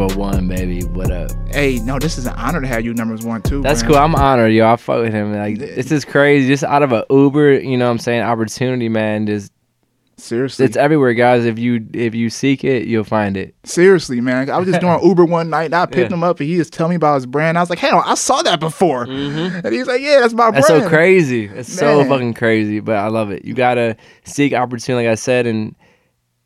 number one, baby. What up? Hey, no, this is an honor to have you numbers one too. That's man. cool. I'm honored, yo. I fuck with him. Like this is crazy. Just out of a Uber, you know what I'm saying, opportunity, man. Just Seriously, it's everywhere, guys. If you if you seek it, you'll find it. seriously, man. I was just doing Uber one night. And I picked Yeah. him up, and he just telling me about his brand. I was like, "Hell, I saw that before." And he's like, "Yeah, that's my Mm-hmm. That's brand." so crazy. It's so fucking crazy, but I love it. You gotta seek opportunity, like I said, and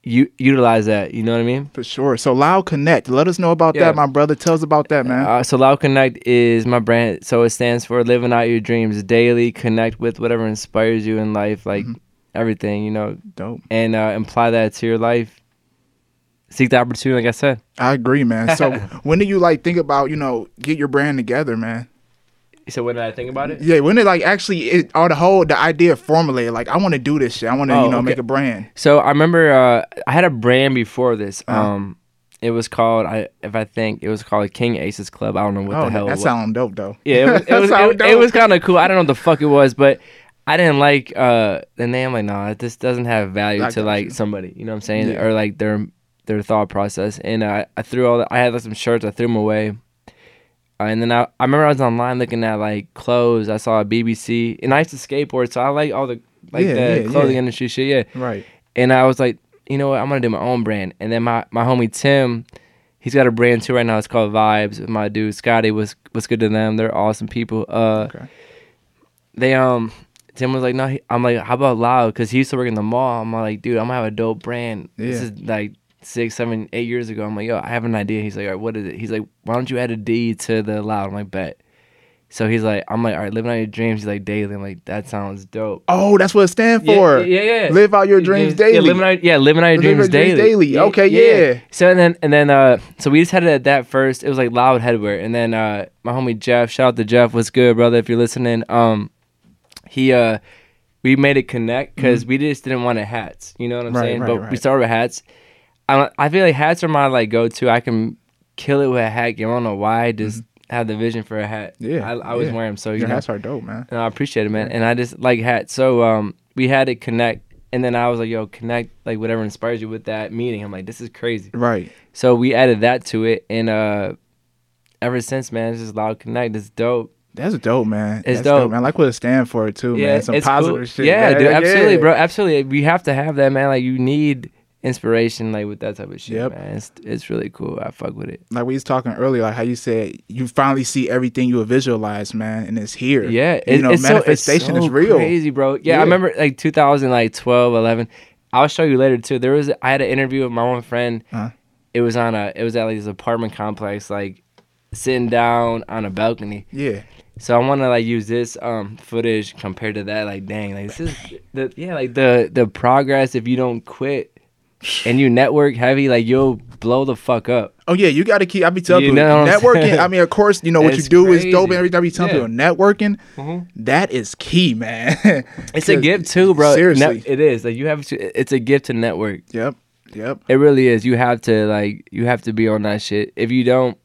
you utilize that. You know what I mean? For sure. So Loudd Connect. Let us know about Yeah. that, my brother. Tell us about that, man. Uh, so Loudd Connect is my brand. So it stands for living out your dreams daily. Connect with whatever inspires you in life, like Mm-hmm. everything, you know, Dope. and uh, apply that to your life. Seek the opportunity, like I said. I agree, man. So when do you like think about you know get your brand together, man? So when did I think about it? Yeah, when it like actually it, or the whole the idea formulated like I want to do this shit. I want to Oh, you know okay. make a brand. So I remember uh, I had a brand before this. Uh-huh. Um, it was called I if I think it was called King Aces Club. I don't know what oh, the hell. that it was. sounds dope though. Yeah, it was it That was, sound it, it was kind of cool. I don't know what the fuck it was, but I didn't like uh the name. Like, no, this doesn't have value I to like you. somebody. You know what I'm saying? Yeah. Or like their their thought process. And uh, I threw all. The, I had like some shirts. I threw them away. Uh, and then I, I remember I was online looking at like clothes. I saw a BBC, and I used to skateboard, so I like all the like Yeah, the yeah, clothing yeah. industry shit. Yeah. Right. And I was like, you know what? I'm gonna do my own brand. And then my my homie Tim, he's got a brand too right now. It's called Vibes. My dude Scotty was was good to them. They're awesome people. Uh, Okay. they um. Tim was like, no. He, I'm like, how about Loud? Because he used to work in the mall. I'm like, dude, I'm gonna have a dope brand. This is like six, seven, eight years ago. I'm like, yo, I have an idea. He's like, all right, what is it? He's like, why don't you add a D to the Loud? I'm like, bet. So he's like, I'm like, all right, living out your dreams. He's like, daily. I'm like, that sounds dope. Oh, that's what it stands Yeah, for. Yeah, yeah, yeah. Live out your dreams daily. Yeah, living out, yeah, living out your dreams your dreams daily. daily. Okay, yeah. So and then and then uh, so we just had it at that first. It was like loud headwear, and then uh, my homie Jeff, shout out to Jeff, what's good, brother? If you're listening, um, he uh, we made it connect because we just didn't want it hats. You know what I'm Mm-hmm. Right, saying? right, but we started with hats. I I feel like hats are my like go to. I can kill it with a hat. I don't know why. I just have the vision for a hat. Mm-hmm. Yeah, I, I always yeah. wear them. So you Your know, hats are dope, man. and I appreciate it, man. And I just like hats. So um, we had it connect, and then I was like, "Yo, connect like whatever inspires you with that meeting." I'm like, "This is crazy." Right. So we added that to it, and uh, ever since, man, it's just loud connect. It's dope. That's dope, man. It's That's dope. man. I like what it stands for too, man. Some it's positive cool. shit. Yeah, man. dude, absolutely, Yeah. bro, absolutely. We have to have that, man. Like you need inspiration, like with that type of shit, Yep. man. It's it's really cool. I fuck with it. Like we was talking earlier, like how you said you finally see everything you visualize, man, and it's here. Yeah, you it- know, it's so- manifestation so is real. Crazy, bro. Yeah, Yeah. I remember like 2012, 11. I'll show you later too. There was I had an interview with my one friend. Uh-huh. It was on a it was at like this apartment complex, like sitting down on a balcony. Yeah, So I want to like use this um footage compared to that. Like, dang, like this is the yeah, like the the progress if you don't quit and you network heavy, like you'll blow the fuck up. Oh yeah, you got to keep. I be telling You people know networking. I mean, of course, you know what you do is dope and crazy. everything. I be telling Yeah. people networking. Mhm. that is key, man. It's a gift too, bro. Seriously. Net- it is. Like you have to. It's a gift to network. Yep. Yep. It really is. You have to like. You have to be on that shit. If you don't,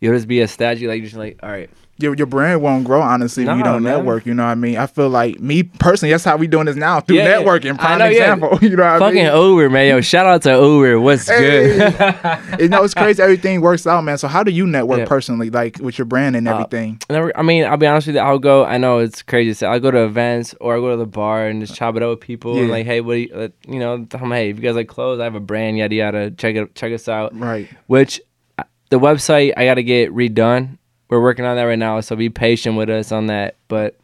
you'll just be a statue. Like you're just like, all right. Your, your brand won't grow honestly if you don't man. network. You know what I mean? I feel like me personally, that's how we doing this now through Yeah, yeah. networking. Prime know, yeah. example. You know what I Fucking mean? Uber, man. Yo, shout out to Uber. What's Hey. good? you know, it's crazy. Everything works out, man. So how do you network Yeah. personally, like with your brand and Uh, everything? Never, I mean, I'll be honest with you. I'll go. I know it's crazy. to say. I'll go to events or I go to the bar and just chop it up with people and like, hey, what do you, uh, you know? Tell 'em, hey, if you guys like clothes, I have a brand, yada yada. Check it, check us out. right. Which uh, the website I got to get redone. We're working on that right now, so be patient with us on that. But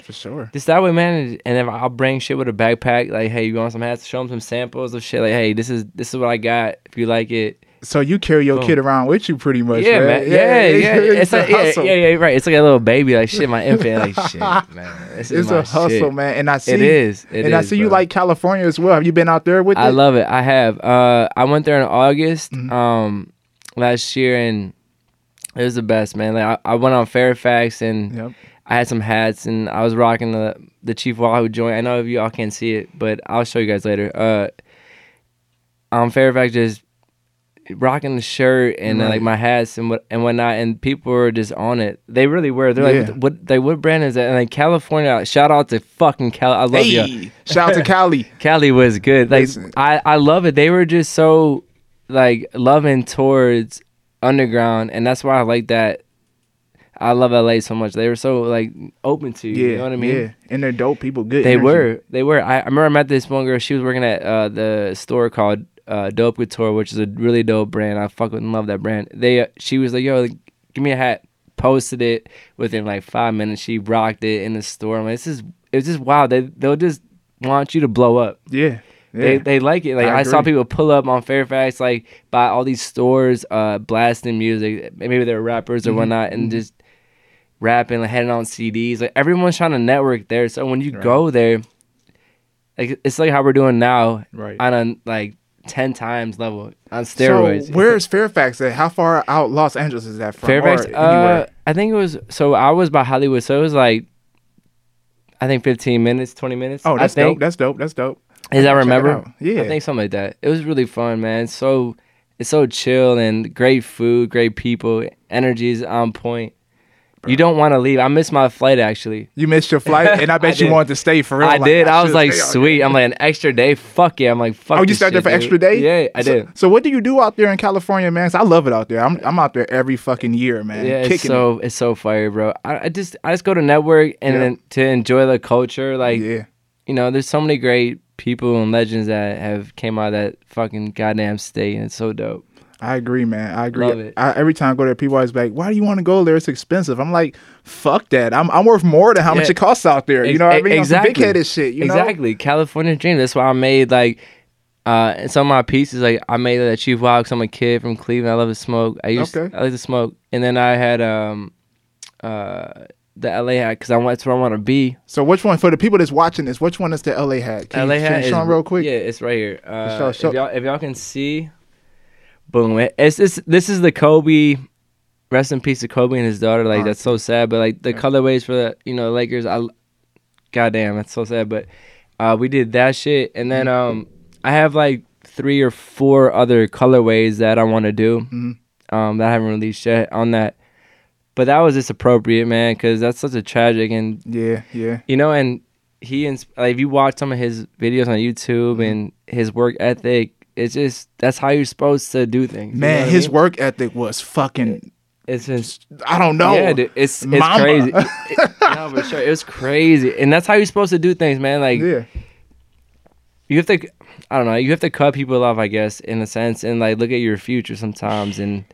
For sure. just that way, man. And then I'll bring shit with a backpack. Like, hey, you want some hats? Show them some samples of shit. Like, hey, this is this is what I got. If you like it, So you carry your Boom. kid around with you pretty much, yeah, right? man. Yeah, yeah. It's a like, yeah, hustle. yeah, yeah, right. It's like a little baby. Like shit, my infant. Like shit, man. It's a hustle, shit. man. And I see It is. It and I is, see you like California as well. Have you been out there with I it? love it. I have. Uh, I went there in August, Mm-hmm. um, last year, and it was the best, man. Like I, I went on Fairfax and Yep. I had some hats and I was rocking the the Chief Wahoo joint. I know if you all can't see it, but I'll show you guys later. Uh, on Fairfax, just rocking the shirt and uh, like my hats and what and whatnot, and people were just on it. They really were. They're Yeah. like, what? Like, what brand is that? And like California. Shout out to fucking Cali. I love you. Shout out to Cali. Cali was good. Like Listen. I, I love it. They were just so like loving towards underground, and that's why I like that. I love LA so much. They were so like open to you. Yeah, you know what I mean? Yeah, and they're dope people. Good. They energy. were. They were. I, I remember I met this one girl. She was working at uh, the store called uh, Dope Couture, which is a really dope brand. I fucking love that brand. They. Uh, she was like, "Yo, like, give me a hat." Posted it within like five minutes. She rocked it in the store. I'm like, this is. It's just wild. They they'll just want you to blow up. Yeah. Yeah. They they like it. Like I I, saw people pull up on Fairfax, like by all these stores, uh, blasting music. Maybe they're rappers or Mm-hmm. whatnot, and just rapping, like heading on CDs. Like everyone's trying to network there. So when you Right. go there, like it's like how we're doing now right. on a like ten times level on steroids. So where's Fairfax at? How far out Los Angeles is that from? Fairfax? Uh. I think it was. So I was by Hollywood, so it was like. I think 15 minutes, 20 minutes. oh, that's dope. That's dope. That's dope. As I it remember. Yeah. I think something like that. It was really fun, man. It's so it's so chill and great food, great people, energy is on point. You don't want to leave. I missed my flight actually. You missed your flight, and I bet I you wanted to stay for real. I like, did. I was like, sweet. I'm like an extra day. Fuck yeah. I'm like, fuck. Oh, you stayed there for dude. extra day? Yeah, I So- did. So, what do you do out there in California, man? I love it out there. I'm I'm out there every fucking year, man. yeah, it's so it's so fire, bro. I, I just I just go to network and Yeah. then to enjoy the culture. Like yeah. you know, there's so many great people and legends that have came out of that fucking goddamn state, and it's so dope. I agree, man. I agree. Love it. I, every time I go there, people always be like, "Why do you want to go there? It's expensive." I'm like, "Fuck that! I'm I'm worth more than how much it costs out there." You know what I e- mean? Exactly. big headed shit. You know? exactly. California dream. That's why I made like uh some of my pieces like I made that Chief Wild 'cause I'm a kid from Cleveland. I love to smoke. I used Okay. I like to smoke. And then I had um uh the LA hat because I want that's where I want to be. So which one for the people that's watching this? Which one is the LA hat? Can LA you, hat is real quick? Yeah, it's right here. Uh, show- show- If y'all if y'all can see, boom. It- It's this this is the Kobe. Rest in peace to Kobe and his daughter. Like Alright. that's so sad. But like the Yeah. colorways for the you know Lakers, I goddamn that's so sad. But uh, we did that shit, and then Mm-hmm. um I have like three or four other colorways that I want to do. Mhm. Um, that I haven't released yet on that. But that was just appropriate, man, because that's such a tragic and Yeah, yeah. you know, and he ins- like if you watch some of his videos on YouTube Mm-hmm. and his work ethic, it's just that's how you're supposed to do things. you know Man, I his mean? work ethic was fucking. it's just I don't know. yeah, dude, it's it's Mama. crazy. It- no, for sure, it was crazy, and that's how you're supposed to do things, man. Like yeah, you have to, I don't know, you have to cut people off, I guess, in a sense, and like look at your future sometimes, and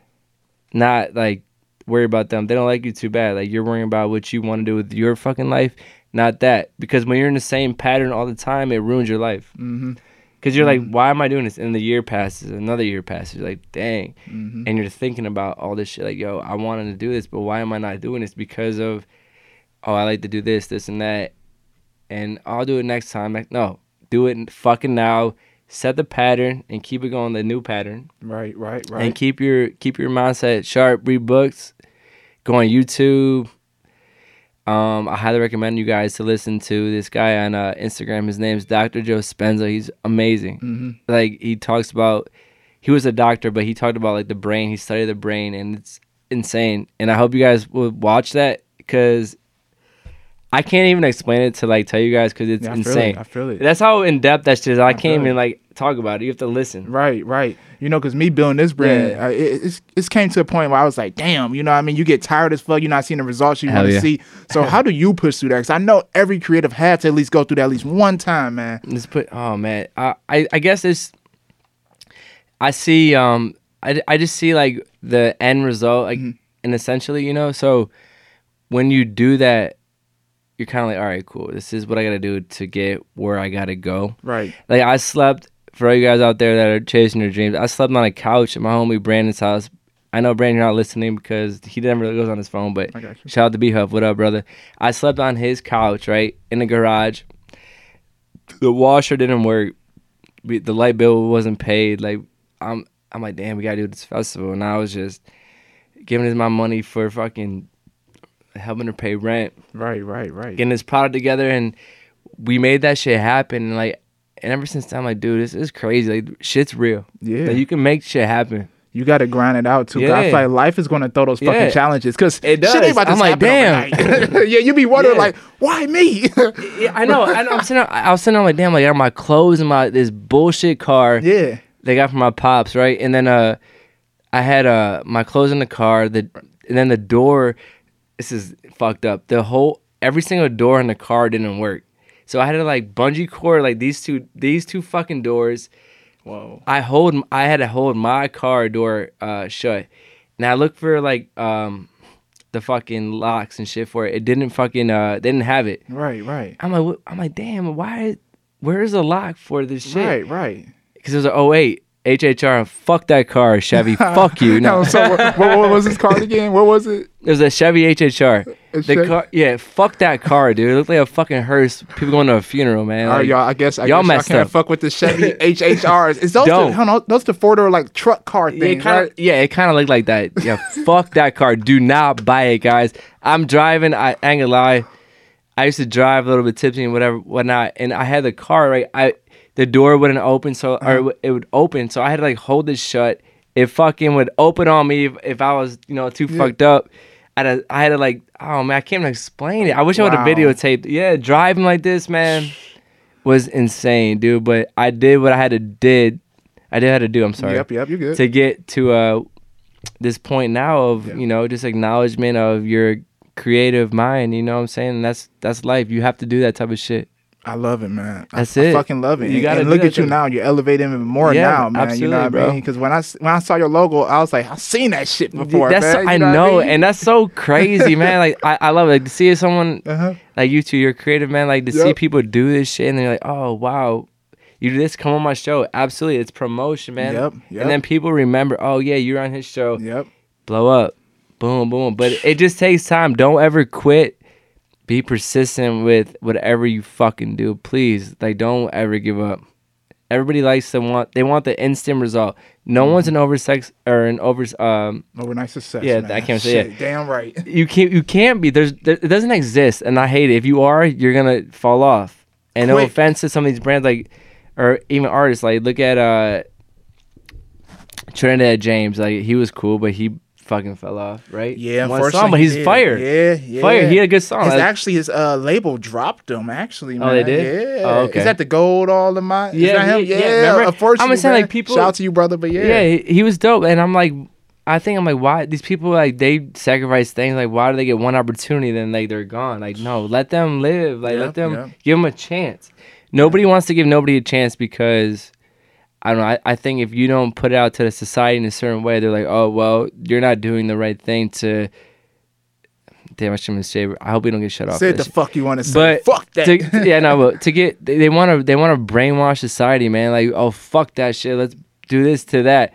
not like worry about them. They don't like you too bad. Like you're worrying about what you want to do with your fucking life, not that. Because when you're in the same pattern all the time, it ruins your life. hmm Because you're like, why am I doing this? And the year passes, another year passes. You're like, dang. hmm And you're thinking about all this shit. Like, yo, I wanted to do this, but why am I not doing this? Because of, oh, I like to do this, this, and that. And I'll do it next time. Like, no, do it fucking now. Set the pattern and keep it going. The new pattern Right, right, right and keep your keep your mindset sharp. Read books. Go on YouTube. Um, I highly recommend you guys to listen to this guy on uh, Instagram. His name's Dr. Joe Dispenza. He's amazing hmm like he talks about he was a doctor but he talked about like the brain he studied the brain and it's insane and i hope you guys will watch that because i can't even explain it to like tell you guys because it's Yeah, I feel insane it. I feel it. that's how in-depth that shit is i, feel can't it. even like talk about it you have to listen Right, right. You know, because me building this brand, Yeah. uh, it, it's it's came to a point where I was like, damn, you know, what I mean, you get tired as fuck. You're not seeing the results you Hell want to yeah. see. So how do you push through that? Because I know every creative had to at least go through that at least one time, man. Let's put. Oh man, I I, I guess it's. I see. Um, I, I just see like the end result, like, Mhm. and essentially, you know, so when you do that, you're kind of like, all right, cool. This is what I got to do to get where I got to go. Right. Like I slept for all you guys out there that are chasing your dreams. I slept on a couch at my homie Brandon's house. I know Brandon, you're not listening because he never really goes on his phone, but I got you. Shout out to B Huff. What up, brother? I slept on his couch, right? In the garage. The washer didn't work. We, the light bill wasn't paid. Like I'm I'm like, damn, we gotta do this festival. And I was just giving his my money for fucking helping her pay rent, Right, right, right. getting this product together and we made that shit happen. And like and ever since then I'm like, dude, this is crazy. Like shit's real. yeah. Like you can make shit happen. you got to grind it out too. 'cause I Yeah. feel like life is going to throw those fucking Yeah. challenges because It shit ain't does. about to I'm like, damn. yeah, you be wondering Yeah. like, why me? Yeah, I know. I know. I'm sitting. I was sitting there like, damn, like my clothes and my this bullshit car. yeah. they got from my pops, right? And then uh I had uh my clothes in the car, the and then the door. This is fucked up. The whole every single door in the car didn't work, so I had to like bungee cord like these two these two fucking doors. Whoa. I hold I had to hold my car door uh shut, and I looked for like um the fucking locks and shit for it. It didn't fucking uh they didn't have it. Right, right. I'm like? I'm like damn why? Where's the lock for this shit? Right, right. Because it was a 08 HHR. Fuck that car, Chevy. Fuck you. No, No, so what, what, what was this car again? What was it? it was a Chevy HHR. The Chevy- car, yeah, fuck that car, dude. It looked like a fucking hearse. People going to a funeral, man. All right, Like, y'all. I guess I y'all guess y'all can't up. fuck with the Chevy HHRs. Is those the, Don't. hold on, those the four door like truck car Yeah, it things, kind right? yeah, it kind of looked like that. Yeah, fuck that car. Do not buy it, guys. I'm driving. I, I ain't gonna lie. I used to drive a little bit tipsy and whatever, whatnot, and I had the car right. I the door wouldn't open, so or it would- it would open, so I had to like hold it shut. It fucking would open on me if, if I was you know too Yeah. fucked up. I had, to, I had to like oh man, I can't even explain it. I wish I would have videotaped. Yeah, driving like this, man, was insane, dude. But I did what I had to did. I did had to do. I'm sorry Yep, yep, you're good. to get to uh this point now of you know just acknowledgement of your creative mind you know what i'm saying and that's that's life you have to do that type of shit I love it, man. I- That's I, it. fucking love it. You and, gotta and look at you shit. now. You're elevating even more Yeah, now, man. you know what absolutely, I mean? Because when I when I saw your logo, I was like, I've seen that shit before. that's man. I You know, what I mean? and that's so crazy man like I, I love it like to see someone uh-huh. like you two you're creative man like to see people do this shit and they're like oh wow you do this come on my show absolutely it's promotion man Yep, yep. and then people remember oh yeah you're on his show Yep. blow up. Boom, boom. But it just takes time. Don't ever quit. Be persistent with whatever you fucking do. Please. Like don't ever give up. Everybody likes to want they want the instant result. No one's an oversex or an over um Overnight success. Yeah, man. I can't say it. Damn right. you can't you can't be there's there, it doesn't exist and I hate it. If you are, you're gonna fall off. And no offense to some of these brands like or even artists, like look at uh Trinidad James, like he was cool, but he fucking fell off, right? Yeah, One song, but he's did. fire. Yeah, yeah. Fire. He had a good song. His actually his uh label dropped him actually. Man. Oh, they did? Yeah. Oh, okay. Is that the gold all in my? Yeah, Is that him? yeah, Yeah. yeah. Unfortunately, I'm saying, man. like, people- Shout out to you, brother. But yeah. yeah, he, he was dope, and I'm like, I think I'm like, why these people like they sacrifice things? Like, why do they get one opportunity then like they're gone? Like, no, let them live. Like, Yep, let them yep. give them a chance. Nobody wants to give nobody a chance because I don't know. I, I think if you don't put it out to the society in a certain way, they're like, oh well, you're not doing the right thing to. Damn, I shouldn't say. I hope we don't get shut off. Say the fuck you want to say. but fuck that. To, yeah, no, but to get they want to they want to brainwash society, man. Like, oh fuck that shit. Let's do this to that.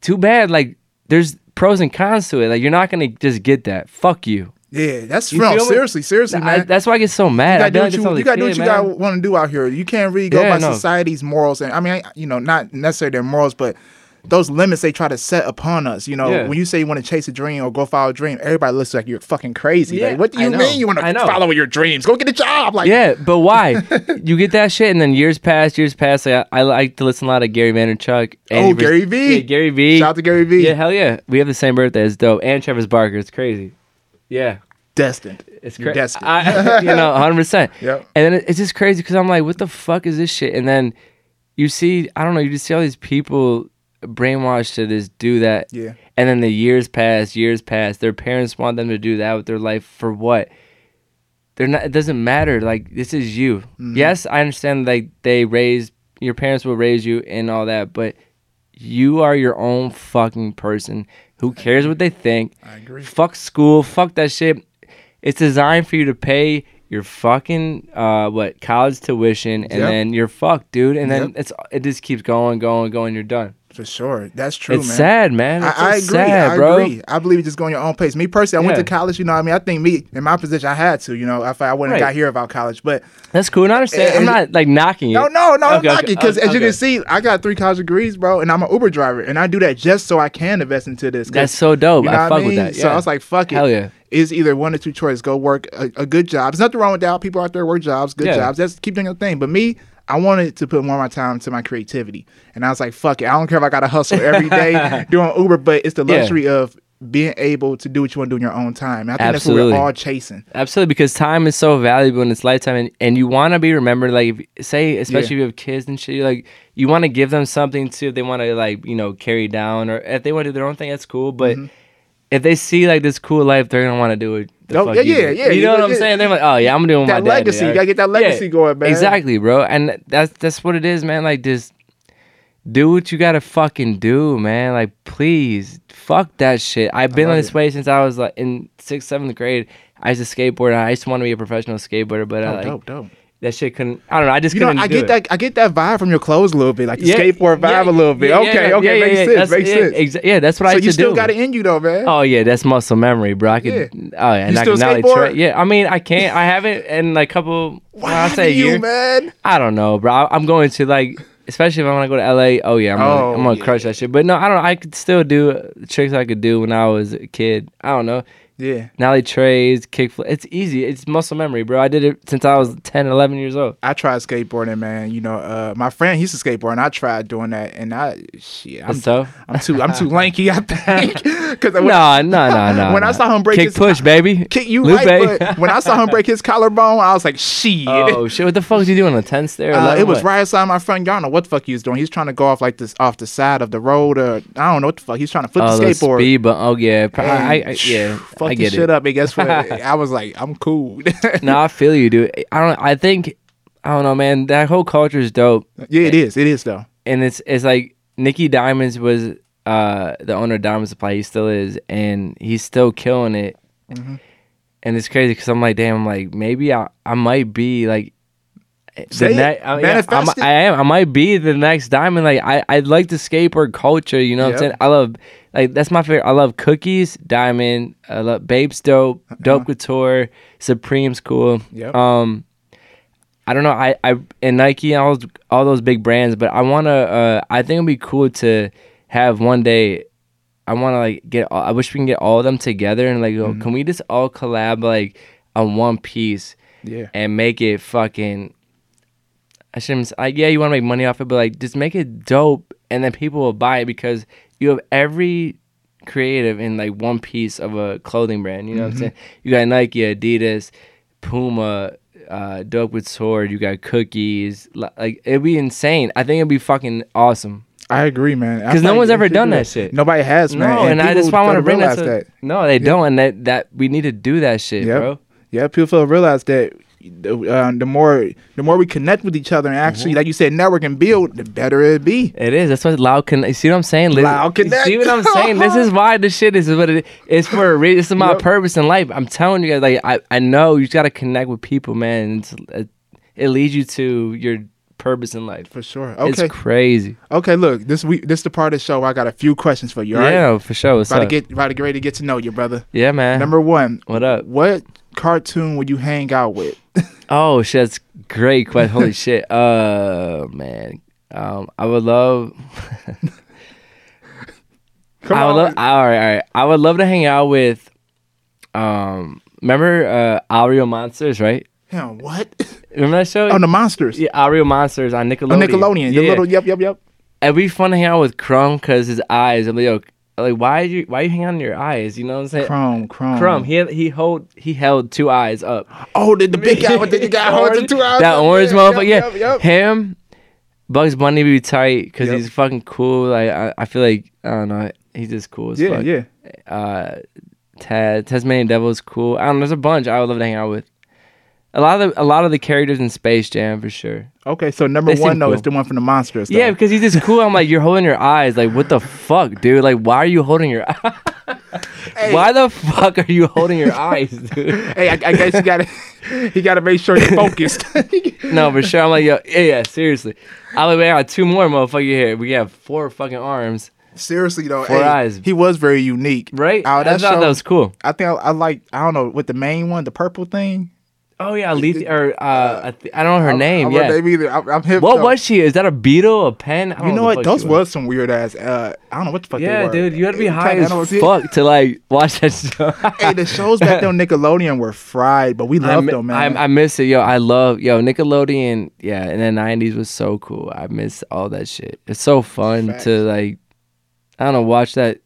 Too bad. Like, there's pros and cons to it. Like, you're not gonna just get that. Fuck you. Yeah, that's You no, seriously, seriously, I- man. that's why I get so mad. I gotta do what like you, you gotta do what you man. gotta want to do out here. You can't really go Yeah, by no. society's morals, and I mean, I- you know, not necessarily their morals, but those limits they try to set upon us. You know, Yeah. when you say you want to chase a dream or go follow a dream, everybody looks like you're fucking crazy. Yeah, like, what do you mean you want to follow your dreams? Go get a job. Like, Yeah, but why? you get that shit, and then years pass, years pass. Like, I, I like to listen a lot of Gary Vaynerchuk. and Oh, Gary V. Yeah, Gary V. shout out to Gary V. Yeah, hell yeah. We have the same birthday. It's dope. And Travis Barker. It's crazy. Yeah. Destined. It's You're crazy. destined. I, you know, hundred percent. Yep. And then it's just crazy because I'm like, what the fuck is this shit? And then you see, I don't know, you just see all these people brainwashed to just do that. Yeah. And then the years pass, years pass. Their parents want them to do that with their life for what? They're not. It doesn't matter. Like this is you. Mm-hmm. Yes, I understand. Like they raise your parents will raise you and all that, but you are your own fucking person. Who cares what they think? I agree. Fuck school. Fuck that shit. It's designed for you to pay your fucking uh what college tuition, and Yep. then you're fucked, dude. And then Yep. it's it just keeps going, going, going. You're done. For sure. That's true, it's man. sad, man. It's I, I agree. sad, I bro. agree. I believe you just go on your own pace. Me personally, I went to college. You know, what I mean, I think me in my position, I had to. You know, if I wouldn't have Right. got here about college, but That's cool. And I understand. I'm not like knocking you. no, no, no, I'm Okay, not okay, because as you can see, I got three college degrees, bro, and I'm an Uber driver, and I do that just so I can invest into this. That's so dope. You know I fuck I mean? with that. So. I was like, fuck it. hell yeah. It's either one or two choices. Go work a, a good job. There's nothing wrong with that. People out there work jobs, good Yeah. jobs. Just keep doing your thing. But me, I wanted to put more of my time to my creativity. And I was like, fuck it. I don't care if I got to hustle every day doing Uber, but it's the Yeah. luxury of being able to do what you want to do in your own time. And I think Absolutely. that's what we're all chasing. Absolutely, because time is so valuable in its lifetime, and, and you want to be remembered. Like, if, say, especially if you have kids and shit, like you want to give them something too. if they want to like you know carry down, or if they want to do their own thing, that's cool. But Mm-hmm. if they see like this cool life, they're gonna want to do it. Fuck yeah, yeah, yeah, You know what I'm yeah. saying? They're like, oh yeah, I'm doing That my legacy, you gotta get that legacy going, man. Exactly, bro. And that's that's what it is, man. Like just do what you gotta fucking do, man. Like please, fuck that shit. I've been on this it. way since I was like in sixth, seventh grade. I used to skateboard. I used to want to be a professional skateboarder, but I, Oh, like, dope, dope. That shit couldn't. I don't know. I just You know, couldn't. I do get it. that. I get that vibe from your clothes a little bit, like the Yeah, skateboard vibe yeah, a little bit. yeah, okay, okay, makes sense. that's- Makes yeah, sense. exa- yeah, that's what I so you still do. got it in you though, man. Oh yeah, that's muscle memory, bro. I could. Oh yeah, and You I still can now skateboard? tra- Yeah, I mean, I can't. I haven't in like couple. When I Why say you, year, man? I don't know, bro. I- I'm going to like, especially if I want to go to LA. Oh yeah, I'm gonna, Oh, I'm gonna crush that shit. But no, I don't. I could still do tricks I could do when I was a kid. I don't know. Yeah, Nollie trays, kickflip. It's easy. It's muscle memory, bro. I did it since I was 10, 11 years old. I tried skateboarding, man. You know, uh, my friend he used to skateboard, and I tried doing that, and I shit, I'm. I'm too, I'm too lanky, I think. Because when, No, no, no, no. when I no. saw him break kick his push, baby. kick you Lupe. right, but when I saw him break his collarbone, I was like, shit. Oh shit! What the fuck was you doing? A ten stair? Uh, it was what? right outside my front yard. I don't know what the fuck he was doing. He's trying to go off like this off the side of the road, or I don't know what the fuck. He's trying to flip Oh, the the skateboard. speed bump. Oh yeah, I, I, I- yeah. Fuck I this get shit it. up. And guess what? I was like, I'm cool. no, I feel you, dude. I don't. I think. I don't know, man. That whole culture is dope, yeah, it is. It is though. and it's it's like Nicky Diamonds was uh the owner of Diamond Supply. He still is, and he's still killing it. Mm-hmm. And it's crazy because I'm like, damn, I'm like maybe I I might be like. Say it. ne- I, yeah, I'm- it. I am. I might be the next diamond. Like I, I like the skateboard culture. You know what Yep. I'm saying? I love like that's my favorite. I love cookies, diamond. I love Babes dope, dope couture, Supreme's cool. Uh-huh. Yep. Um, I don't know. I, I and Nike, all those, all those big brands, but I wanna. Uh, I think it'd be cool to have one day. I want to like get. All, I wish we can get all of them together and like, go, Mm-hmm. can we just all collab like on one piece Yeah. and make it fucking. I shouldn't. Like, yeah, you want to make money off it, but like, just make it dope, and then people will buy it because you have every creative in like one piece of a clothing brand. You know what I'm saying? You got Nike, Adidas, Puma, uh, Dope with Sword. You got cookies. Like it'd be insane. I think it'd be fucking awesome. I agree, man. Because no one's ever done that shit. Nobody has, man. no, and, I people just want to bring that. No, they don't, and that that we need to do that shit, Yep. bro. Yeah, people realize that uh, the more the more we connect with each other and actually, Mm-hmm. like you said, network and build, the better it be. It is. That's what loud connect. See what I'm saying? Loud connect. See what I'm saying? this is why this shit is what it is for a reason. This is my Yep. purpose in life. I'm telling you guys, like I, I know you just gotta connect with people, man. It, it leads you to your purpose in life. For sure. Okay. It's crazy. Okay. Look, this week, this the part of the show. Where I got a few questions for you. All right. yeah, for sure. What's About to get, about to get ready to get to know you, brother. yeah, man. Number one, what up? what cartoon would you hang out with? Oh shit, that's great question. Holy shit. Uh, man. Um, I would love. I would love. All right, all right. I would love to hang out with. Um, remember uh, Aaahh!!! Real Monsters, right? Yeah, what? Remember that show? Oh, the monsters. Yeah, Aaahh!!! Real Monsters on Nickelodeon. On Nickelodeon. The Yeah. little. Yep. Yep. Yep. It'd be fun to hang out with Krumm because his eyes. I'm like, yo, like why you why you hang on your eyes? You know what I'm saying? Chrome. Chrome. Krumm. He had, he hold he held two eyes up. Oh, the, the big guy with the, guy the two eyes. That up. orange Yeah, motherfucker. Yeah, yep, yep. him. Bugs Bunny be tight because Yep. he's fucking cool. Like I, I feel like I don't know. He's just cool as Yeah. fuck. Yeah. Uh, Tad Tasmanian Devil is cool. I don't know. There's a bunch I would love to hang out with. A lot of the, a lot of the characters in Space Jam for sure. Okay. So number They seem one though cool. is the one from the monsters. Yeah, because he's just cool. I'm like, you're holding your eyes. Like, what the fuck, dude? Like, why are you holding your? Why the fuck are you holding your eyes, dude? Hey, I, I guess you gotta he gotta make sure you're focused. No, for sure. I'm like, yo, yeah, yeah seriously. I like, I got two more motherfucker here. We have four fucking arms, Seriously though, Four hey, eyes. he was very unique. right? Oh, I that thought show- that was cool. I think I, I like I don't know with the main one, the purple thing. Oh yeah, Alethea, or uh, I, I don't know her name. I'm, yeah. I'm, either. I'm, I'm hip. What though. was she? Is that a beetle? A pen? I don't You know what? Those was some weird ass. Uh, I don't know what the fuck. they Yeah, dude, you had to be high as fuck to like watch that show. Hey, the shows back then on Nickelodeon were fried, but we loved mi- them, man. I, I miss it, yo. I love, yo, Nickelodeon. Yeah, in the '90s was so cool. I miss all that shit. It's so fun Facts. to like, I don't know, watch that.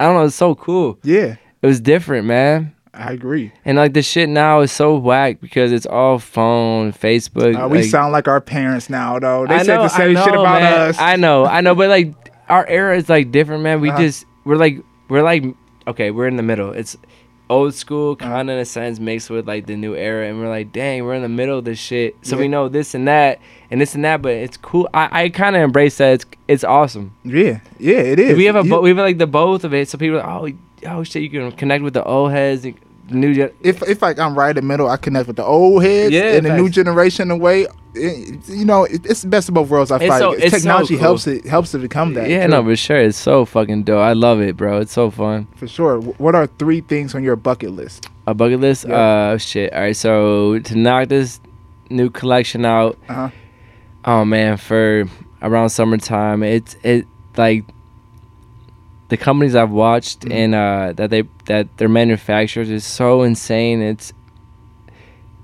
I don't know. It's so cool. Yeah, It was different, man. I agree. And like the shit now is so whack because it's all phone, Facebook. Uh, we like- sound like our parents now, though. They I said know, the same I shit know, about man. us. I know, I know, but like our era is like different, man. We Uh-huh. just we're like we're like okay, we're in the middle. It's old school Uh-huh. kind of in a sense mixed with like the new era, and we're like, dang, we're in the middle of this shit. So Yeah. we know this and that and this and that, but it's cool. I, I kind of embrace that. It's it's awesome. yeah, yeah, it is. We have a You- bo- we have like the both of it. So people are like, oh oh shit, you can connect with the old heads, new. Gen- if if like I'm right in the middle, I connect with the old heads Yeah, and the new generation. In a way, It- you know, it, it's the best of both worlds. I feel so- like so technology cool. helps it helps it become that. yeah, too, no, for sure. It's so fucking dope. I love it, bro. It's so fun. for sure. What are three things on your bucket list? A bucket list? Yeah. Uh, shit. All right, so to knock this new collection out, Uh-huh. oh man, for around summertime, it's it like the companies I've watched Mhm. and uh, that they that their manufacturers is so insane. It's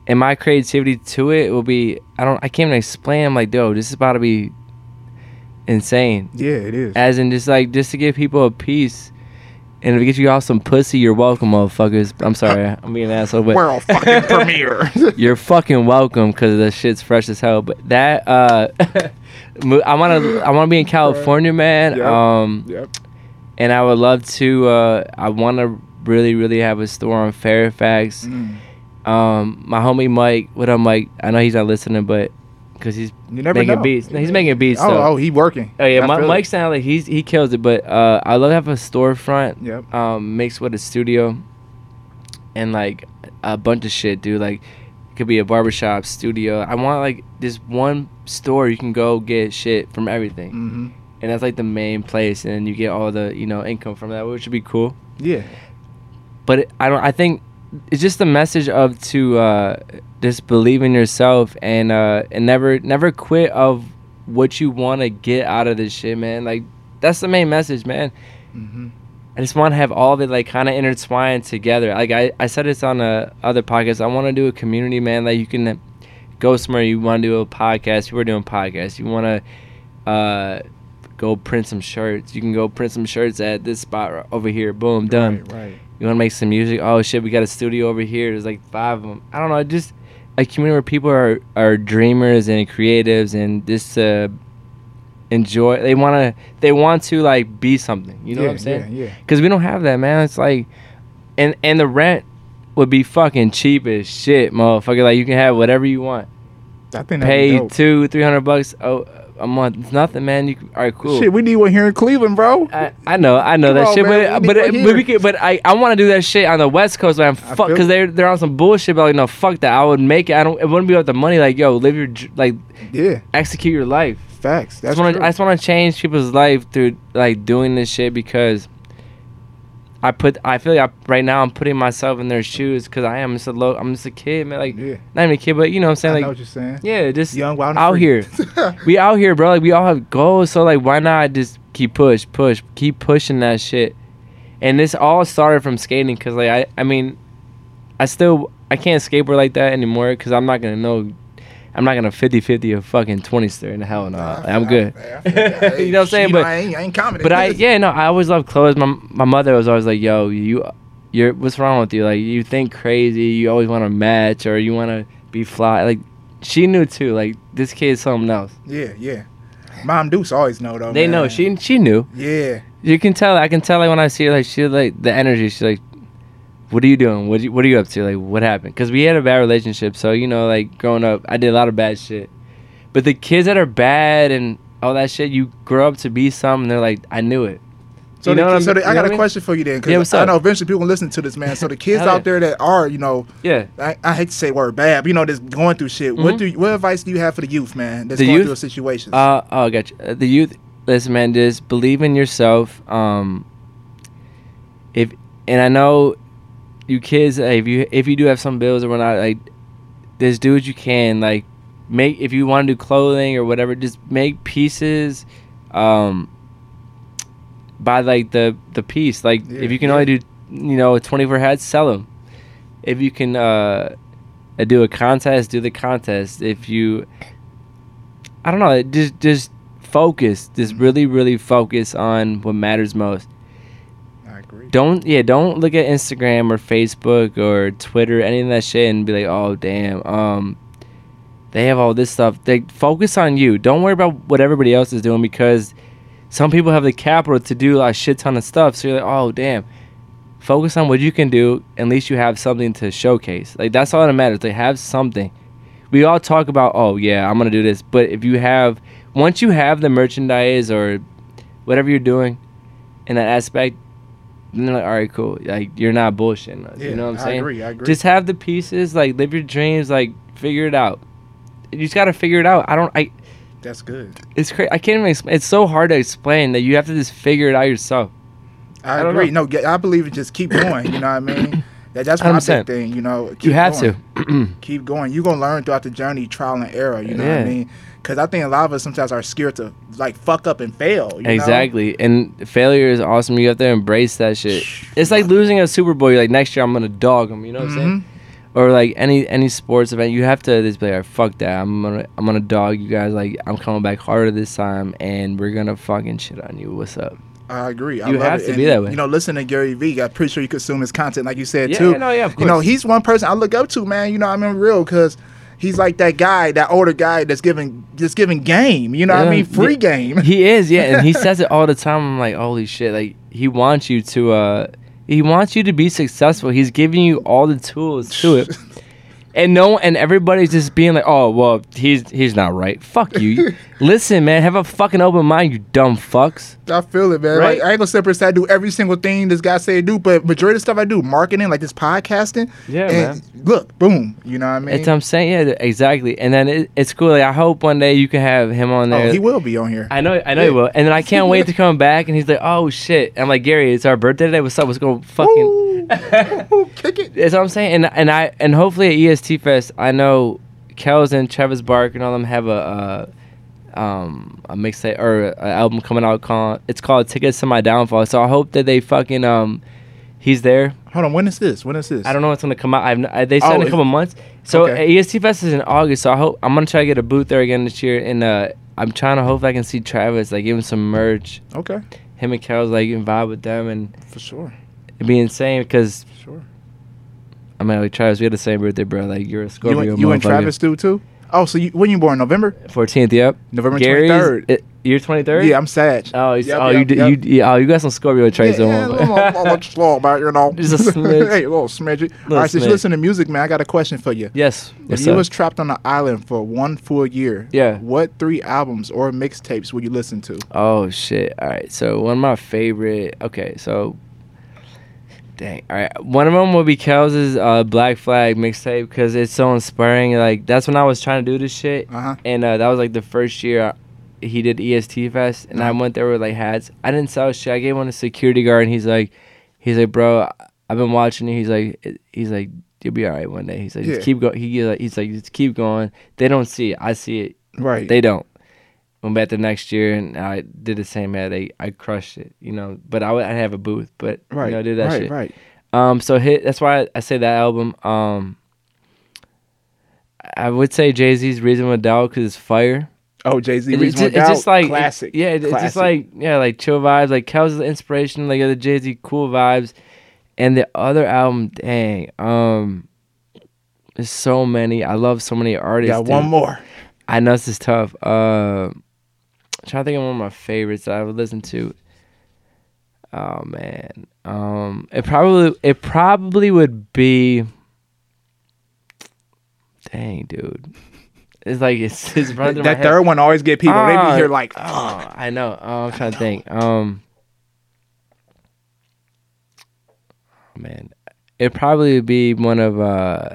and my creativity to it will be I don't I can't even explain. I'm like, dude, this is about to be insane. Yeah, it is. As in just like just to give people a piece. And if it gets you all some pussy, you're welcome, motherfuckers. I'm sorry, I'm being an asshole, but World fucking premiere. you're fucking welcome because the shit's fresh as hell. But that, uh, I want to, I want to be in California, man. Yep. Um, yep. And I would love to. Uh, I want to really, really have a store on Fairfax. Mm. Um, my homie Mike, what up, Mike? I know he's not listening, but because he's never making know. beats, no, he's making beats. Oh, though. oh, he working. Oh yeah, I Mi- feel it. Mike sounds like he's he kills it, but uh, I love to have a storefront Yep. um, mixed with a studio and like a bunch of shit, dude. Like it could be a barbershop, studio. I want like this one store you can go get shit from everything, hmm and that's like the main place, and you get all the you know income from that, which would be cool. Yeah. But it, I don't. I think it's just the message of to uh, just believe in yourself and uh, and never never quit of what you want to get out of this shit, man. Like that's the main message, man. hmm I just want to have all of it like kind of intertwined together. Like I, I said this on a other podcast. I want to do a community, man. Like you can go somewhere. You want to do a podcast. We're doing podcasts. You want to uh, go print some shirts. You can go print some shirts at this spot right over here. Boom, done. Right. right. You want to make some music? Oh shit, we got a studio over here. There's like five of them. I don't know. Just a community where people are are dreamers and creatives and just uh, enjoy. They want to. They want to like be something. You know yeah, what I'm saying? Yeah. Yeah. Because we don't have that, man. It's like, and and the rent would be fucking cheap as shit, motherfucker. Like you can have whatever you want. I think Pay two, three hundred bucks a, a month. It's nothing, man. You all right, cool. Shit, we need one here in Cleveland, bro. I, I know, I know Come that on, shit, man, but but but we could, but I, I want to do that shit on the West Coast, man. Fuck, because they're they're on some bullshit. But like, no, fuck that. I would make it. I don't. It wouldn't be about the money. Like, yo, live your like, yeah. execute your life. Facts. I That's just wanna, true. I just want to change people's life through like doing this shit because I put I feel like I, right now I'm putting myself in their shoes because I am just a low I'm just a kid man like yeah. not even a kid but you know what I'm I saying know like what you're saying. yeah just Young, wild, out free. here we out here bro like we all have goals so like why not just keep push push keep pushing that shit and this all started from skating because like I I mean I still I can't skateboard like that anymore because I'm not gonna know I'm not gonna 50-50 a fucking 20 stir in the hell no Nah, I Like, I'm good. I that. You know what I'm saying? But- I ain't, I ain't but I yeah no I always loved clothes. My my mother was always like, "Yo, you, you're what's wrong with you? Like you think crazy. You always want to match or you want to be fly." Like she knew too. Like this kid's something else. Yeah, yeah. Mom Deuce always know though. They know she she knew. Yeah. You can tell. I can tell like when I see her like she like the energy. She's like, "What are you doing? What you, what are you up to? Like what happened?" Because we had a bad relationship. So you know like growing up, I did a lot of bad shit. But the kids that are bad and all that shit, you grow up to be something. They're like, I knew it. So, You the, know what I'm- so the, I got a mean? question for you then, because what's I know eventually people listen to this, man. So the kids out yeah. there that are, you know, Yeah. I, I hate to say word bad, but, you know, just going through shit. What Mhm. do you, what advice do you have for the youth, man? That's The going youth? through a situation. Uh oh, gotcha. Uh, the youth, listen, man, just believe in yourself. Um, if and I know you kids, if you if you do have some bills or whatnot, like just do what you can. Like make if you want to do clothing or whatever, just make pieces. Um, by like the the piece. Like Yeah, if you can yeah. only do you know twenty four hats, sell them. If you can uh, do a contest, do the contest. If you I don't know. Just just focus. Just really really focus on what matters most. Don't yeah don't look at Instagram or Facebook or Twitter any of that shit and be like oh damn um they have all this stuff. They focus on you. Don't worry about what everybody else is doing because some people have the capital to do a shit ton of stuff. So you're like oh damn. Focus on what you can do. At least you have something to showcase. Like that's all that matters. They have something. We all talk about oh yeah I'm gonna do this, but if you have once you have the merchandise or whatever you're doing in that aspect, then they're like, all right, cool. Like you're not bullshitting us. you know what I'm saying? I agree. I agree. Just have the pieces, like live your dreams, like figure it out. You just gotta figure it out. I don't. I. That's good. It's crazy. I can't even. Explain. It's so hard to explain that you have to just figure it out yourself. I, I agree. know. No, I believe it. Just keep going. You know what I mean? That, that's my big 100%. thing. You know, keep You have going. to. keep going. You're gonna learn throughout the journey, trial and error. You know what I mean? Because I think a lot of us sometimes are scared to like fuck up and fail. You know? Exactly. And failure is awesome. You have to embrace that shit. It's like losing a Super Bowl. You're like, next year I'm gonna dog them. You know what I'm saying? Mm-hmm. Or like any any sports event, you have to just be like, fuck that. I'm gonna I'm gonna dog you guys. Like I'm coming back harder this time, and we're gonna fucking shit on you. What's up? I agree. I You love have it. to And, be that way. You know, listen to Gary Vee. I'm pretty sure you consume his content, like you said Yeah, too. no, yeah, of You know, he's one person I look up to, man. You know, I mean, real because he's like that guy, that older guy that's giving just giving game. You know, what I mean, free yeah. game. He is, yeah, and he says it all the time. I'm like, holy shit! Like he wants you to, uh he wants you to be successful. He's giving you all the tools to it. And no, and everybody's just being like, "Oh, well, he's he's not right. Fuck you. Listen, man, have a fucking open mind, you dumb fucks. I feel it, man. Right? Like, I ain't gonna and say I do every single thing this guy say to do, but majority of the stuff I do, marketing, like this podcasting. Yeah, and Look, boom. You know what I mean? It's what I'm saying, yeah, exactly. And then it, it's cool. Like I hope one day you can have him on oh, there. oh, he will be on here. I know, I know he will. And then I can't wait to come back. And he's like, "Oh shit!" I'm like, "Gary, it's our birthday today. What's up? What's going fucking?" Ooh, kick it. That's what I'm saying. And and I and hopefully at EST Fest, I know Kells and Travis Bark and all them have a uh, um a mixtape or an album coming out called it's called Tickets to My Downfall. So I hope that they fucking um he's there. Hold on. When is this? When is this? I don't know what's gonna come out. I've I, they said Oh, in a couple months. So Okay. EST Fest is in August. So I hope I'm gonna try to get a booth there again this year. And uh, I'm trying to hope I can see Travis like give him some merch. Okay, Him and Kells like and vibe with them and for sure. It'd be insane because Sure. I mean like Travis, we had the same birthday, bro. Like you're a You, Scorpio. and- you and motherfucker. Travis do too? Oh, so you, when you born? November? 14th, yep. November Gary's, 23rd. it- you're 23rd? Yeah, I'm Sag. Oh, he's, Yep, oh, yep, you, yep. you, yeah, oh, you got some Scorpio traits yeah, on. yeah, a little, a little slow about you know. Just a smidge. hey, a little smidge. All right, since smidge. you listen to music, man, I got a question for you. yes. If What's you up? was trapped on an island for one full year, Yeah. what three albums or mixtapes would you listen to? Oh shit! All right, so one of my favorite. Okay, so dang. All right, one of them will be Kells's uh, Black Flag mixtape because it's so inspiring. Like that's when I was trying to do this shit, Uh huh. and uh, that was like the first year he did EST Fest, and I Uh-huh. went there with like hats. I didn't sell shit. I gave one to security guard, and he's like, he's like, bro, I've been watching you. He's like, he's like, you'll be all right one day. He's like, Yeah. just keep going. He he's like, he's like, just keep going. They don't see it. I see it. Right. They don't. Went back the next year and I did the same ad. I, I crushed it, you know. But I would I'd have a booth, but right. you know, I did that right. shit. Right. Um, so hit. That's why I, I say that album. Um, I would say Jay Z's "Reasonable Doubt" because it's fire. Oh, Jay Z. It- it's, Reasonable it's Doubt, just like classic. yeah, it- it's just like yeah, like chill vibes. Like Kells' the inspiration, like the Jay Z cool vibes, and the other album, dang, um, there's so many. I love so many artists. got dude. one more. I know this is tough. Uh, I'm trying to think of one of my favorites that I would listen to. Oh man, um, it probably it probably would be. Dang, dude, it's like it's it's running through That third one always get people. they Ah, be here like, Oh, I know. Oh, I'm trying to think. Um, oh, man, it probably would be one of uh,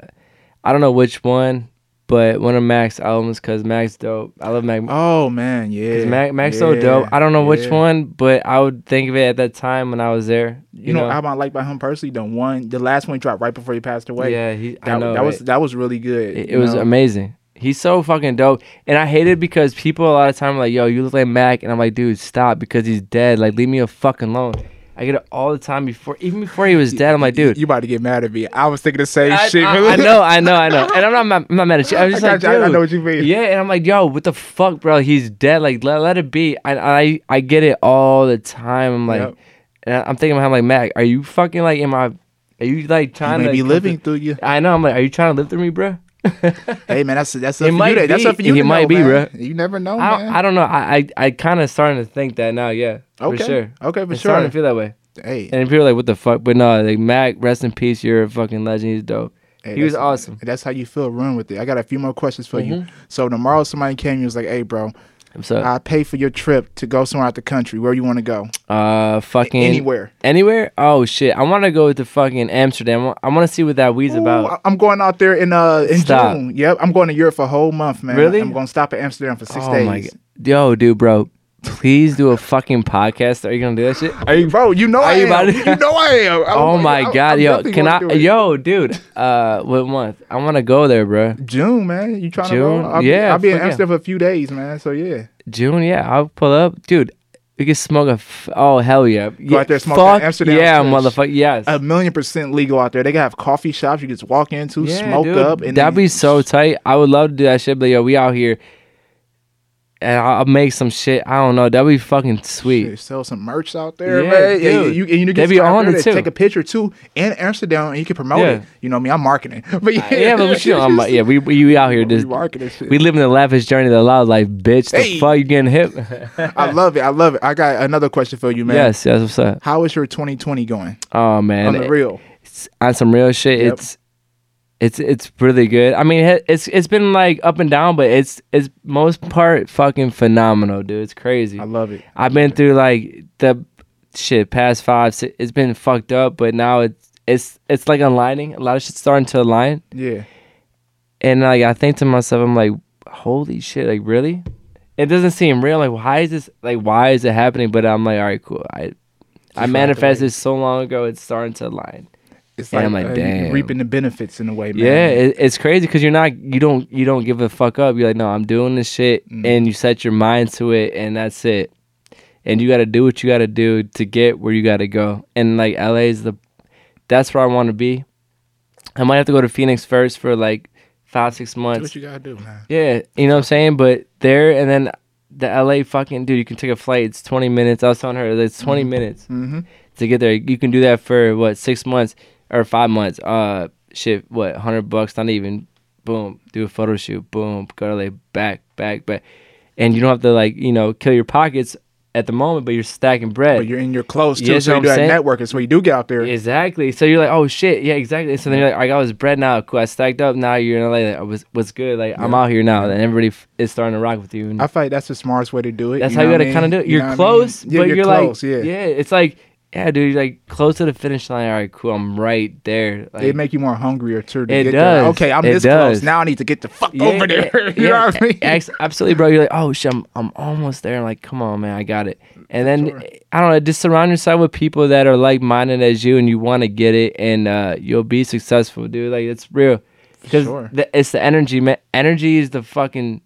I don't know which one, but one of Mac's albums because Mac's dope. I love Mac. oh man, yeah. Mac Mac's so dope. I don't know which yeah. one, but I would think of it at that time when I was there. You, You know, know, album I like by him personally. The one, the last one he dropped right before he passed away. yeah, he. that, I know that was that was really good. It, it was know? amazing. He's so fucking dope, and I hate it because people a lot of time are like, "Yo, you look like Mac," and I'm like, "Dude, stop," because he's dead. Like, leave me a fucking alone. I get it all the time before, even before he was dead. I'm like, dude, you about to get mad at me. I was thinking the same I, shit. I- I know, I know, I know, and I'm not, I'm not mad at you. I'm just I like, you. I know what you mean. yeah, and I'm like, yo, what the fuck, bro? He's dead. Like, let, let it be. I, I, I get it all the time. I'm like, Yep. And I'm thinking about him like Mac, are you fucking like in my? Are you like trying may to be living through you. I know. I'm like, are you trying to live through me, bro? Hey man, that's that's It up for might you. to- That's up for you. It might know, be, man. bruh. You never know, I, man. I don't know. I I, I kind of starting to think that now. Yeah, okay, for sure. Okay, for It's sure. starting to feel that way. hey, And people are like, what the fuck? But no, like Mac, rest in peace. You're a fucking legend. He's dope. hey, he was awesome. That's how you feel. Run with it. I got a few more questions for you. Mhm. So tomorrow, somebody came and was like, "Hey, bro, What's up? I pay for your trip to go somewhere out the country. Where you want to go? Uh, fucking Anywhere. Anywhere? Oh shit! I want to go to fucking Amsterdam. I want to see what that weed's Ooh, about. I'm going out there in uh in Stop. June. Yep, I'm going to Europe for a whole month, man. Really? I'm going to stop at Amsterdam for six oh days. my god, yo, dude, bro, please do a fucking podcast. Are you gonna do that shit? Are you? Bro, you know Are I you am. about to- You know I am. I'm- Oh my I'm- god, I'm yo, can I? Yo, dude, uh, what month? I want to go there, bro. June, man. You trying to June? go? I'll Yeah, be, I'll be in fuck yeah. Amsterdam for a few days, man. So yeah. June, yeah, I'll pull up, dude. We can smoke a. F- oh hell yeah! Go out there, smoke fuck Amsterdam Yeah, motherfucker. Yes. A million percent legal out there. They can have coffee shops you can just walk into, Yeah, smoke dude. up, and that'd then- be so tight. I would love to do that shit, but yo, we out here, and I'll make some shit. I don't know. That'd be fucking sweet. Shit, sell some merch out there, Yeah, man. Yeah, dude. you, and you They get be on it, too. Take a picture too in Amsterdam, and you can promote Yeah. it. You know me, I'm marketing. But uh, yeah, yeah, but we should. I'm, yeah, we, we we out here just marketing shit. we live in the lavish journey the loud life, bitch. The fuck you getting hip? I love it. I love it. I got another question for you, man. yes, yes. What's up? How is your 2020 going? Oh man, on the real. it's- on some real shit. Yep. It's it's it's really good. I mean, it- it's it's been like up and down, but it's it's most part fucking phenomenal, dude. It's crazy. I love it. I've been through like the shit past five. Six, it's been fucked up, but now it's it's it's like aligning. A lot of shit's starting to align, Yeah. and like I think to myself, I'm like, holy shit, like really? It doesn't seem real. Like why is this? Like why is it happening? But I'm like, all right, cool. I I manifested so long ago. It's starting to align. It's And I'm like, uh, damn. reaping the benefits in a way, man. Yeah, it, it's crazy because you're not you don't you don't give a fuck up. You're like, no, I'm doing this shit, Mm. and you set your mind to it, and that's it. And you got to do what you got to do to get where you got to go. And like LA is the, that's where I want to be. I might have to go to Phoenix first for like five six Do months. what you gotta do, man. Yeah, you know what I'm saying. But there and then the LA fucking dude, you can take a flight. It's 20 minutes. I was telling her it's 20 minutes Mm-hmm. to get there. You can do that for what six months or five months. Uh, shit, what hundred bucks? Not even. Boom, do a photo shoot. Boom, go to like back, back, back, and you don't have to like you know kill your pockets at the moment, but you're stacking bread. But you're in your clothes too, Yes, so you do that networking. So you do get out there, Exactly. So you're like, oh shit, yeah, exactly. So then you're like, I got this bread now. Cool. I stacked up. Now you're in LA. Like, what's what's good? Like I'm out here now, and everybody f- is starting to rock with you. And I feel like that's the smartest way to do it. that's you how you gotta kind of do it. You You're know what I mean? close, Yeah, but you're, you're, close. like, yeah. yeah, it's like, yeah, dude, like close to the finish line. All right, cool. I'm right there. Like, It make you more hungrier too. To It get there. does. Okay, I'm It this does. close. Now I need to get the fuck Yeah, over there. yeah, you know what I mean? Absolutely, bro. You're like, oh shit, I'm, I'm almost there. I'm like, come on, man, I got it. And then sure. I don't know, just surround yourself with people that are like minded as you, and you want to get it, and uh, you'll be successful, dude. Like it's real, because Sure. it's the energy, man. Energy is the fucking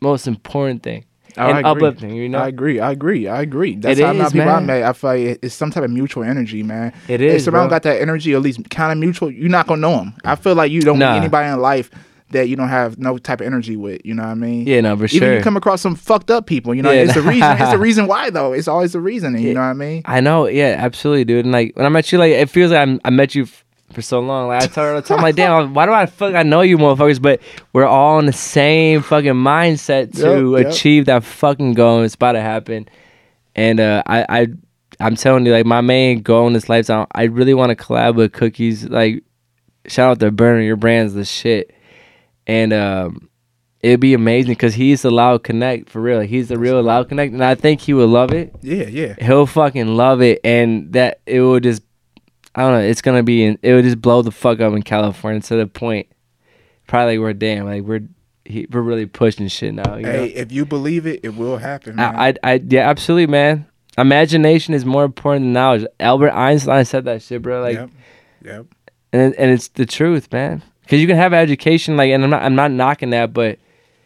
most important thing, Oh, and uh, agree. uplifting. You know, I agree. I agree. I agree. That's It how is, people I met. I feel like it's some type of mutual energy, man. It is. If someone got that energy, at least kind of mutual, you're not gonna know them. I feel like you don't Nah. meet anybody in life that you don't have no type of energy with. You know what I mean? yeah, no, for sure. Even sure. you come across some fucked up people, you know, Yeah. it's the reason. It's the reason why though. It's always the reason. You Yeah. know what I mean? I know, yeah, absolutely, dude. And like when I met you, like it feels like I'm, I met you f- for so long. Like I tell her I'm like, damn, why do I fuck? I know you, motherfuckers, but we're all in the same fucking mindset to Yep, yep. achieve that fucking goal. and It's about to happen, and uh, I, I, I'm telling you, like my main goal in this lifetime, I really want to collab with Cookies. Like, shout out to Berner, your brand's the shit, and um. It'd be amazing because he's the loud connect for real. He's the real loud connect, and I think he would love it Yeah, yeah. he'll fucking love it and that it will just i don't know it's gonna be in, it would just blow the fuck up in california to the point probably like we're damn like we're he, we're really pushing shit now you Hey, know? if you believe it, it will happen, man. I, I i yeah absolutely man imagination is more important than knowledge albert einstein said that shit bro like yep, yep. and, and it's the truth man because you can have education like and i'm not i'm not knocking that but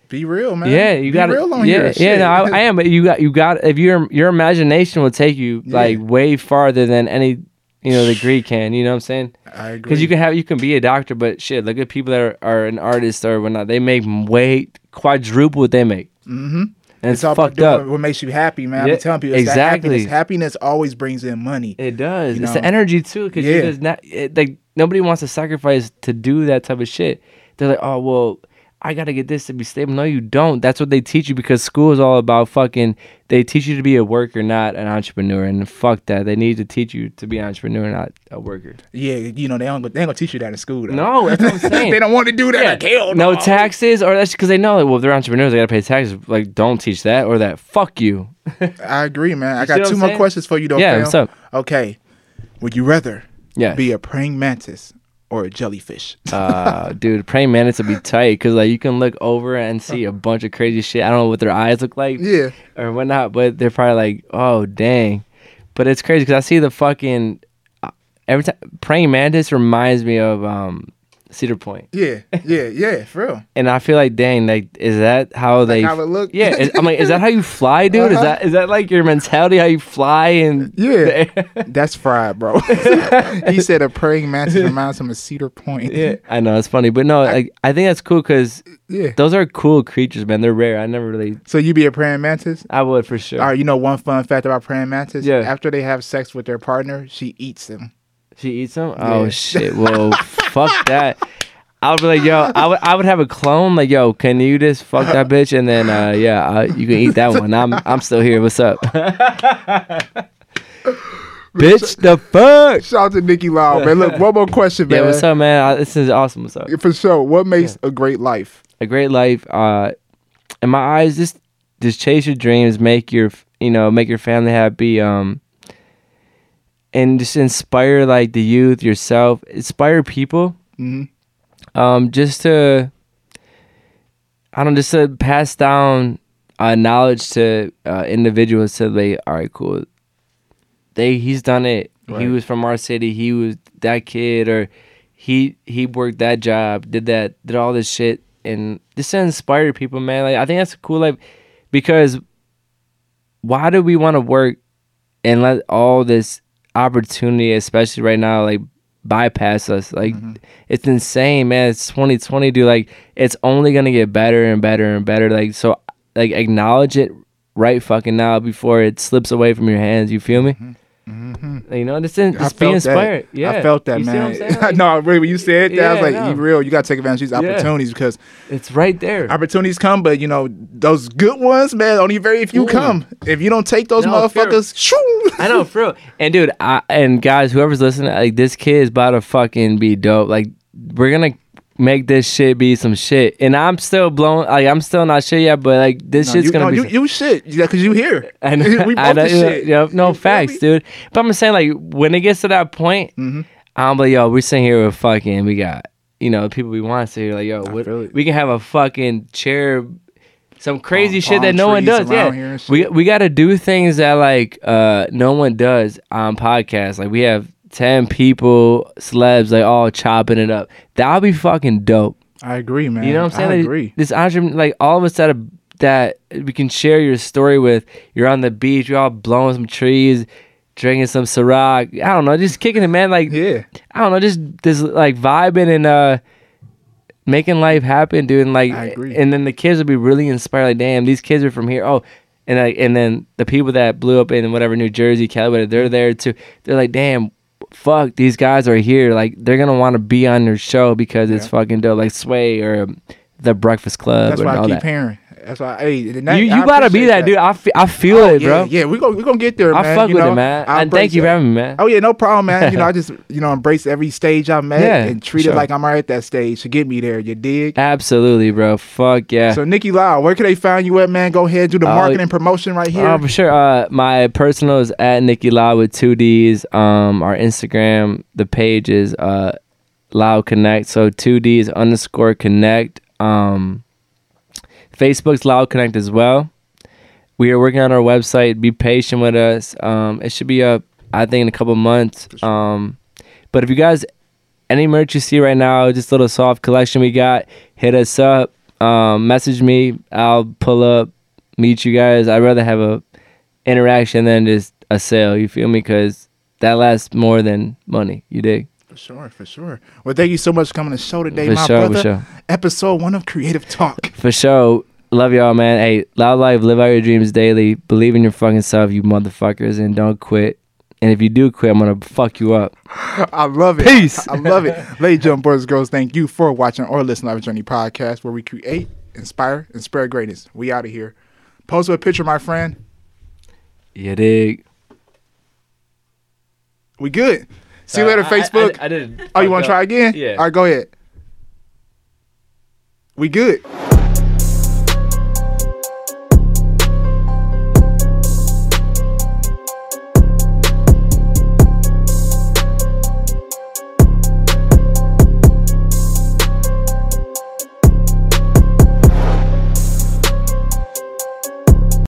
Be real, man. yeah you got real on yeah your yeah shit. no I, I am but you got you got if your your imagination will take you like Yeah. way farther than any you know the degree can you know what i'm saying I agree. because you can have you can be a doctor but shit look at people that are, are an artist or whatnot they make way quadruple what they make Mm-hmm. and it's, all fucked doing up. what makes you happy, man. I Yeah, be telling people it's exactly. happiness. Happiness always brings in money. It does. You it's know? the energy too, because Yeah. you just not it, like nobody wants to sacrifice to do that type of shit. They're like, oh well, I gotta get this to be stable. No, you don't. That's what they teach you because school is all about fucking. They teach you to be a worker, not an entrepreneur, and fuck that. They need to teach you to be an entrepreneur, not a worker. Yeah, you know they don't. They ain't gonna teach you that in school. Though. No, that's what I'm saying. they don't want to do that. Like, hell no no taxes, or that's because they know that well, if they're entrepreneurs, they gotta pay taxes. Like, don't teach that or that. Fuck you. I agree, man. I got two more questions for you, though. Yeah, fam. what's up? Okay, would you rather Yeah. be a praying mantis or a jellyfish? uh, dude, praying mantis would be tight because like you can look over and see a bunch of crazy shit. I don't know what their eyes look like Yeah, or whatnot, but they're probably like, oh dang. But it's crazy because I see the fucking uh, every time praying mantis reminds me of um Cedar Point, yeah, yeah, yeah, for real. and I feel like dang, like is that how they? how it look? Yeah, is, I'm like, is that how you fly, dude? Is Uh-huh. that is that like your mentality? How you fly and Yeah, that's fried, bro. he said a praying mantis reminds him of Cedar Point. yeah, I know it's funny, but no, like I think that's cool because yeah. those are cool creatures, man. They're rare. I never really, So you be a praying mantis? I would for sure. All right, you know one fun fact about praying mantis? Yeah. After they have sex with their partner, she eats them. She eats them? Oh Yeah. shit! Well, fuck that. I would be like, yo, I would, I would have a clone. Like, yo, can you just fuck that bitch? And then, uh, yeah, uh, you can eat that one. I'm, I'm still here. What's up, bitch? The fuck? Shout out to Nicky Loud, man. Look, one more question, man. Yeah, what's up, man? Uh, this is awesome. What's up? For sure. What makes a great life? A great life. Uh, in my eyes, just, just chase your dreams. Make your, you know, make your family happy. Um, and just inspire like the youth, yourself. Inspire people. hmm um, just to I don't know, just to pass down uh, knowledge to uh, individuals to they, all right, cool. They he's done it. He was from our city. He was that kid, or he he worked that job, did that, did all this shit, and just to inspire people, man. Like I think that's a cool like because why do we want to work and let all this opportunity, especially right now, like bypass us? Like mm-hmm. it's insane, man. It's 2020, dude. Like it's only gonna get better and better and better. Like so, like acknowledge it right fucking now before it slips away from your hands. You feel me? Mm-hmm. Mm-hmm. You know, just, in, I just be inspired. That. Yeah, I felt that, You see what I'm man. Like, no, really, when you said that, I was like, no. you real, you got to take advantage of these Yeah. opportunities because it's right there. opportunities come, but you know, those good ones, man, only very few Ooh. come. If you don't take those No, motherfuckers, shoo. I know, for real. And dude, I, and guys, whoever's listening, like this kid is about to fucking be dope. Like we're gonna make this shit be some shit. And I'm still blown. Like I'm still not sure yet, but like this No, shit's you, gonna no, be. you, some- you shit, yeah, because you here. I know. we both I know, shit. Yeah, no You facts, dude. But I'm saying like when it gets to that point, Mhm. I'm like, yo, we're sitting here with fucking. We got you know people we want to sit here. Like, yo, what, we can have a fucking chair. Some crazy shit that no one does. Yeah, and we we got to do things that like uh no one does on podcasts. Like we have ten people, celebs, like all chopping it up. That would be fucking dope. I agree, man. You know what I'm saying? I Like, agree. This entrepreneur, like all of us that are, that we can share your story with. You're on the beach, you're all blowing some trees, drinking some Ciroc. I don't know, just kicking it, man. Like Yeah. I don't know, just this like vibing and uh making life happen, dude. And like, I agree. and then the kids will be really inspired. Like, damn, these kids are from here. Oh. And like, and then the people that blew up in whatever New Jersey, Cali, whatever, they're there too. They're like, damn, fuck, these guys are here. Like, they're gonna want to be on your show because it's fucking dope. Like Sway or the Breakfast Club That's why I keep that. hearing. That's why. Hey, that- You you gotta be appreciate that, dude. I, fe- I feel Oh, it, bro. Yeah, we go we gonna get there, I man. fuck you with know? it, man. I and thank you for having me, man. Oh yeah, no problem, man. You know, I just you know embrace every stage I met Yeah, and treat sure. it like I'm right at that stage to get me there. You dig? Absolutely, bro. Fuck yeah. So Nicky Loud, where can they find you at, man? Go ahead, do the Oh, marketing promotion right here. Oh, for sure. Uh, my personal is at Nicky Loudd with two D's. Um, our Instagram, the page is uh, Loudd Connect. So two D's underscore Connect. Um, Facebook's Loud Connect as well. We are working on our website. Be patient with us. Um, it should be up, I think, in a couple months. Um, but if you guys any merch you see right now, just a little soft collection we got, hit us up. Um, message me. I'll pull up, meet you guys. I'd rather have a interaction than just a sale. You feel me? Because that lasts more than money. You dig? For sure, for sure. Well, thank you so much for coming to the show today, For my sure, for brother. sure. Episode one of Creative Talk. For sure. Love y'all, man. Hey, loud life, live out your dreams daily. Believe in your fucking self, you motherfuckers, and don't quit. And if you do quit, I'm gonna fuck you up. I love it. Peace. I love it. Ladies and gentlemen, boys and girls, thank you for watching or listening to Life Journey podcast, where we create, inspire, and spread greatness. We out of here. Post a picture, my friend. You dig? We good. See you later, Facebook. I, did. oh, you want to try again? Yeah. All right, go ahead. We good.